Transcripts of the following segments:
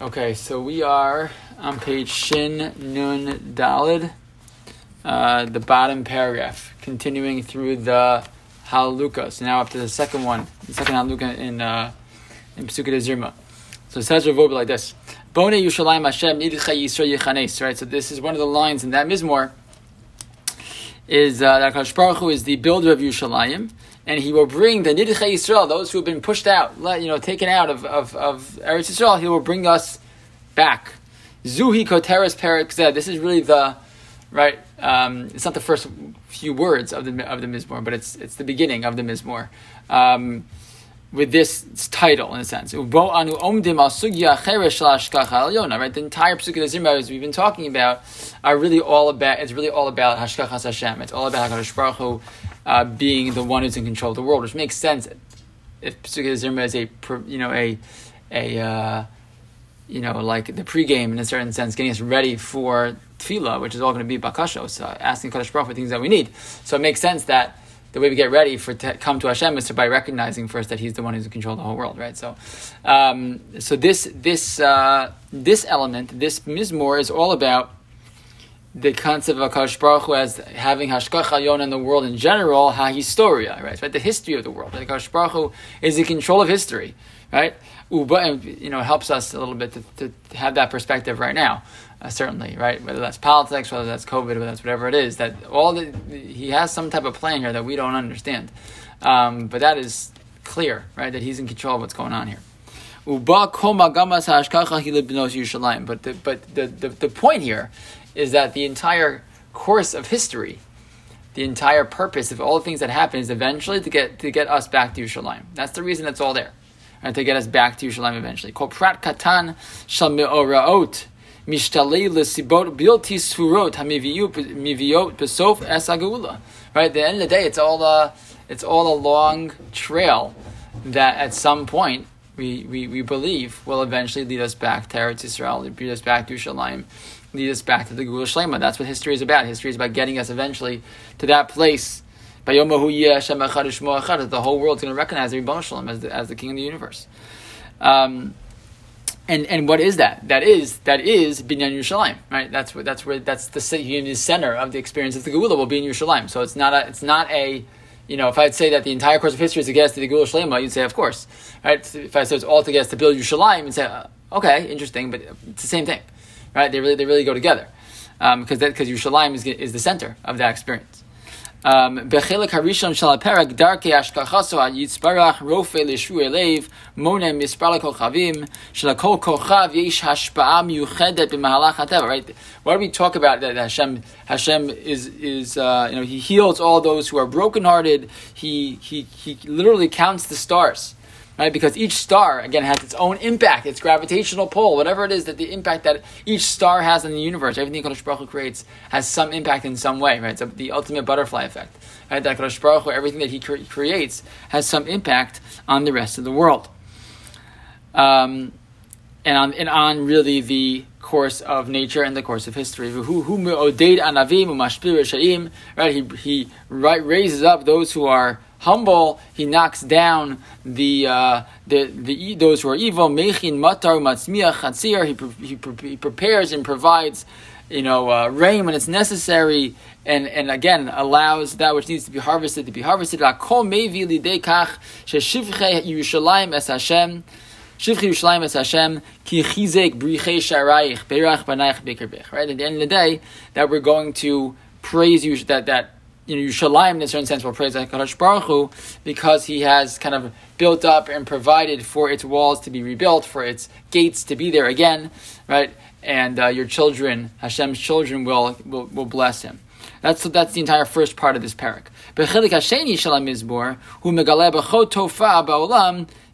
Okay, so we are on page Shin Nun Dalid, uh, the bottom paragraph, continuing through the Halukas. So now up to the second one, the second Haluka in uh, in Pesukei Zimra. So it says Rav Wolbe like this: Bone Yerushalayim Hashem Nidcha Yisrael Yichanes. Right. So this is one of the lines in that Mizmor. Is uh, that Hakadosh Baruch Hu is the builder of Yerushalayim, and he will bring the Nidcha Yisrael, those who have been pushed out, let, you know, taken out of, of, of Eretz Yisrael, he will bring us back. Zuhi Koteres Perik Zed. This is really the right. Um, it's not the first few words of the of the Mizmor, but it's it's the beginning of the Mizmor. Um, with this title, in a sense, right? The entire Zimra, as we've been talking about, are really all about. It's really all about Hashgachas Hashem. It's all about Hakadosh Baruch Hu uh, being the one who's in control of the world, which makes sense if Pesukei Zimra is a you know a a uh, you know like the pregame in a certain sense, getting us ready for tefillah, which is all going to be bakashos, asking Kadosh Baruch for things that we need. So it makes sense that the way we get ready for to come to Hashem is to by recognizing first that He's the one who's in control of the whole world, right? So, um, so this this uh, this element, this mizmor, is all about the concept of Hakadosh Baruch Hu as having hashkacha yon in the world in general, ha historia, right? right? The history of the world. Right? Hakadosh Baruch Hu is in control of history, right? Uba, you know, it helps us a little bit to, to have that perspective right now. Uh, certainly, right? Whether that's politics, whether that's COVID, whether that's whatever it is, that all the, he has some type of plan here that we don't understand. Um, but that is clear, right? That he's in control of what's going on here. But the, but the, the, the point here is that the entire course of history, the entire purpose of all the things that happen is eventually to get to get us back to Yerushalayim. That's the reason it's all there, and to get us back to Yerushalayim eventually. Kol prat katan shal mishtale lesibot bilti sfurot hamiviot besof es. Right, at the end of the day, it's all a it's all a long trail that at some point we, we, we believe will eventually lead us back to Eretz Yisrael, lead us back to Shalim, lead us back to the Geula Shlema. That's what history is about. History is about getting us eventually to that place. The whole world's going to recognize the Shalom as the, as the King of the universe. Um, and and what is that? That is that is binyan Yerushalayim, right? That's where that's where that's the center of the experience of the Geula will be in Yerushalayim. So it's not a it's not a you know, if I'd say that the entire course of history is to get to the Geula Shlema, you'd say, of course, right? If I said it's all to get to build Yerushalayim, you'd say, uh, okay, interesting, but it's the same thing, right? They really they really go together because um, because Yerushalayim is is the center of that experience. Bechelik mispar kochavim shel kol. Right? Why do we talk about that? Hashem Hashem is is uh, you know He heals all those who are brokenhearted. He he he literally counts the stars right? Because each star, again, has its own impact, its gravitational pull, whatever it is that the impact that each star has in the universe, everything Kadosh Baruch Hu creates has some impact in some way, right? It's the ultimate butterfly effect, right? That Kadosh Baruch Hu, everything that He cre- creates has some impact on the rest of the world. Um, and on, and on really the course of nature and the course of history. Right? He, he raises up those who are humble. He knocks down the uh, the, the those who are evil. Mechin matar matzmiach chatzir. He, he, prepares and provides, you know, uh, rain when it's necessary, and and again allows that which needs to be harvested to be harvested. Mevi Yerushalayim es Hashem. Right at the end of the day, that we're going to praise you that that you know, Yerushalayim in a certain sense will praise HaKadosh Baruch Hu because he has kind of built up and provided for its walls to be rebuilt, for its gates to be there again, right? And uh, your children, Hashem's children, will, will, will bless him. That's that's the entire first part of this parak.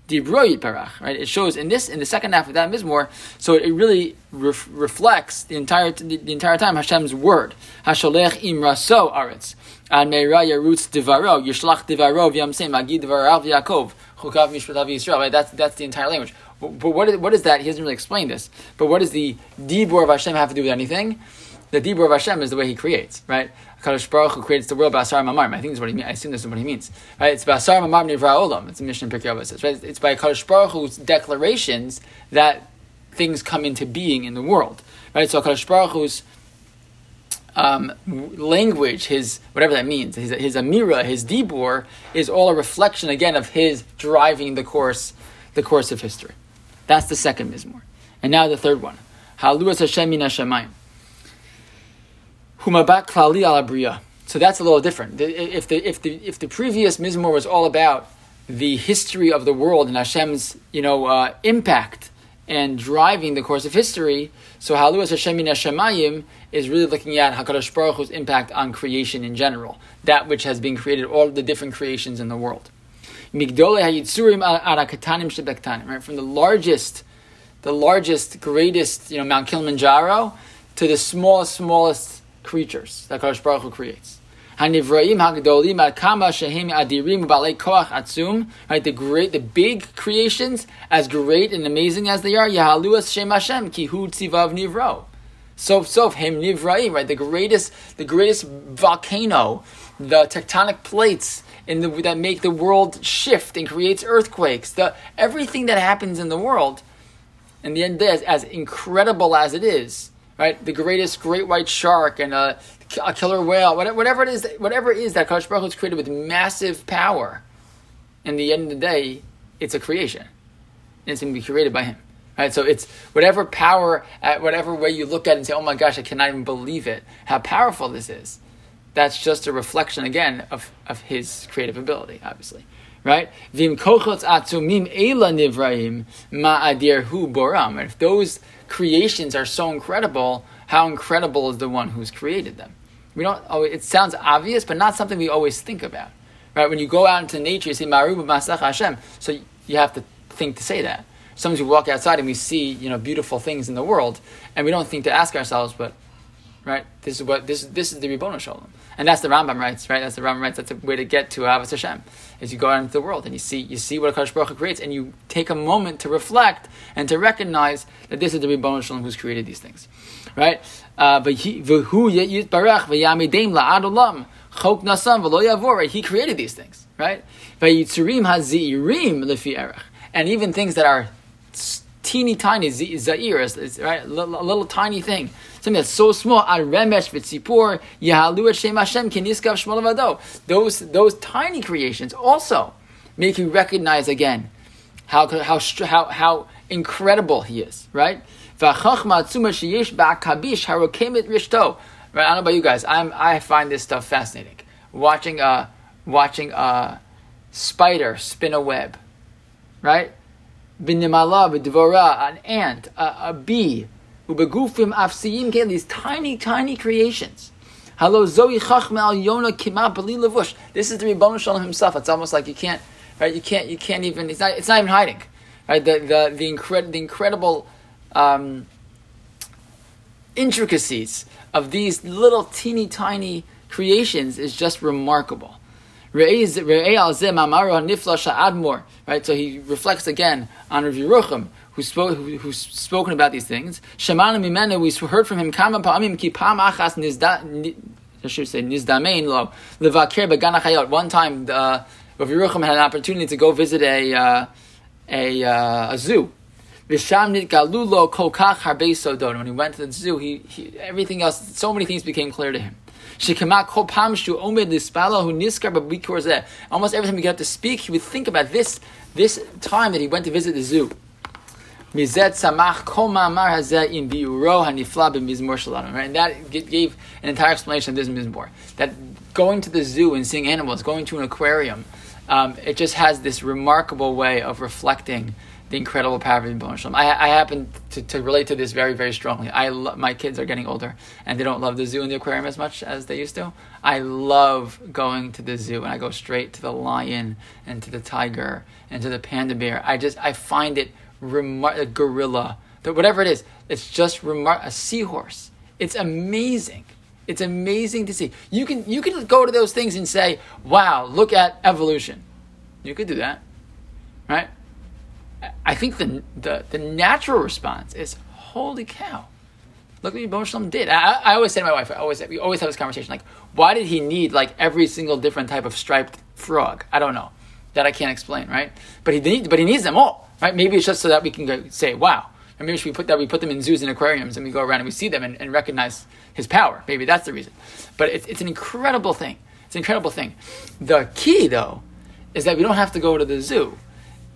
Parach, right? It shows in this in the second half of that mizmor, so it really ref, reflects the entire the, the, entire time Hashem's word. Hasholech imraso aretz and meiraya roots divaro yishlach divaro v'yamsem magid divarav Yaakov chukav mishpatav Yisrael. Right? That's that's the entire language. But, but what is, what is that? He doesn't really explain this. But what does the dibor of Hashem have to do with anything? The dibor of Hashem is the way He creates, right? Kadosh Baruch Hu creates the world by basar mamar. I think this is what he means. I assume this is what he means. Right? It's basar mamar nivra olam. It's a mission Pirkei Avos. Right? It's by Kadosh Baruch Hu's declarations that things come into being in the world. Right? So Hakadosh Baruch Hu's um, language, his whatever that means, his, his amira, his dibur, is all a reflection again of his driving the course, the course of history. That's the second mizmor. And now the third one, haluas Hashem min Hashemayim, So that's a little different. If the if the if the previous mizmor was all about the history of the world and Hashem's you know uh, impact and driving the course of history. So Haluas Hashem min Hashemayim is really looking at Hakadosh Baruch Hu's impact on creation in general, that which has been created, all the different creations in the world. Right from the largest, the largest, greatest, you know, Mount Kilimanjaro to the smallest, smallest creatures that Hakadosh Baruch Hu creates. Hanivraim hagdolim kama shehem adirim balei koach atzum. Right, the great, the big creations, as great and amazing as they are, Yahaluas Shem Hashem kihu tzivav nivro. So so him nivraim. Right, the greatest, the greatest volcano, the tectonic plates in the, that make the world shift and creates earthquakes. The everything that happens in the world, in the end, as, as incredible as it is, right? The greatest great white shark and a a killer whale, whatever it is, whatever it is that Kadosh Baruch Hu created with massive power. In the end of the day, it's a creation. And it's going to be created by Him. Right? So it's whatever power, at whatever way you look at it and say, oh my gosh, I cannot even believe it, how powerful this is. That's just a reflection, again, of, of His creative ability, obviously. Right? Vim kochotz atzumim ela nivrahim ma'adir hu boram. If those creations are so incredible, how incredible is the one who's created them? We don't. Oh, it sounds obvious, but not something we always think about, right? When you go out into nature, you say "Maru Masach Hashem," so you have to think to say that. Sometimes we walk outside and we see, you know, beautiful things in the world, and we don't think to ask ourselves, but right, this is what this this is the Ribono Shalom, and that's the Rambam writes, right? That's the Rambam writes. That's a way to get to Ahavas Hashem. Is you go out into the world and you see you see what Hakadosh Baruch Hu creates, and you take a moment to reflect and to recognize that this is the Ribono Shalom who's created these things right? Uh, he v'hu yitbarach v'yami dem la'adulam chok nassam v'lo yavori. He created these things, right? And even things that are teeny tiny, zair, right? A little, little tiny thing. Something that's so small. Those, those tiny creations also make you recognize again how, how, how, how incredible he is, right? Right, I don't know about you guys. I'm, I find this stuff fascinating. Watching a watching a spider spin a web, right? Binimala, b'dvora, an ant, a, a bee, ubegufim afsiyim, these tiny, tiny creations. Hello, Zoe Chachmel Yona Kimat Bali Levush. This is the Ribbon Shalom himself. It's almost like you can't, right? You can't, you can't even. It's not. It's not even hiding, right? The the the, the incredible um, intricacies of these little teeny tiny creations is just remarkable. Right, so he reflects again on Rav Yerucham, who spoke, who, who's spoken about these things. Shemana mimena, we heard from him. Kama pa'amim ki pam achas nizda. I should say nizdamein lo levaker began. One time, uh, Rav Yerucham had an opportunity to go visit a uh, a, uh, a zoo Vishamnit galulo kokach harbe sodon. When he went to the zoo, he, he, everything else, so many things became clear to him. Almost every time he got to speak, he would think about this this time that he went to visit the zoo. Right, and that gave an entire explanation of this mizmor. That going to the zoo and seeing animals, going to an aquarium, um, it just has this remarkable way of reflecting the incredible power of Ibn Shalom. I, I happen to, to, relate to this very, very strongly. I lo- my kids are getting older and they don't love the zoo and the aquarium as much as they used to. I love going to the zoo and I go straight to the lion and to the tiger and to the panda bear. I just I find it remar- a gorilla, whatever it is. It's just remar- a seahorse. It's amazing. It's amazing to see. You can you can go to those things and say, "Wow, look at evolution." You could do that, right? I think the, the, the natural response is, holy cow, look at what Yibon did. I, I, always say to my wife, I always we always have this conversation, like, why did he need like every single different type of striped frog? I don't know. That I can't explain, right? But he needs, but he needs them all, right? Maybe it's just so that we can go, say, wow, Or maybe we put that we put them in zoos and aquariums and we go around and we see them and, and recognize his power. Maybe that's the reason. But it's, it's an incredible thing. It's an incredible thing. The key, though, is that we don't have to go to the zoo.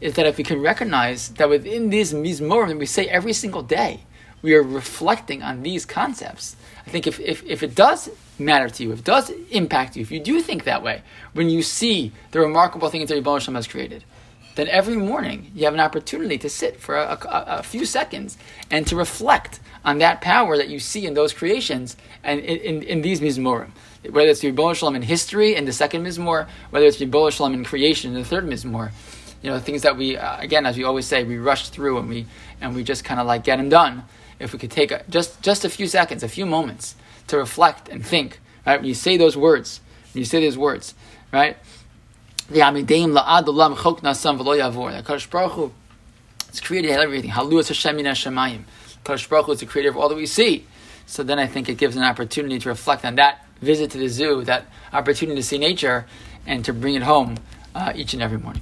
Is that if we can recognize that within these mizmorim that we say every single day, we are reflecting on these concepts. I think if, if, if it does matter to you, if it does impact you, if you do think that way, when you see the remarkable things that Rebbe has created, then every morning you have an opportunity to sit for a, a, a, few seconds and to reflect on that power that you see in those creations and in, in, in these mizmorim. Whether it's Rebbe Shalom in history in the second mizmor, whether it's Rebbe Shalom in creation in the third mizmor, you know, things that we, uh, again, as we always say, we rush through and we, and we just kind of like get them done. If we could take a, just, just a few seconds, a few moments to reflect and think, right? When you say those words, when you say those words, right? The Amideim la'ad olam chok nasam v'lo yavor. The Kadosh Baruch Hu has created everything. Haluas Hashem min Hashemayim. Kadosh Baruch Hu is the creator of all that we see. So then I think it gives an opportunity to reflect on that visit to the zoo, that opportunity to see nature, and to bring it home uh, each and every morning.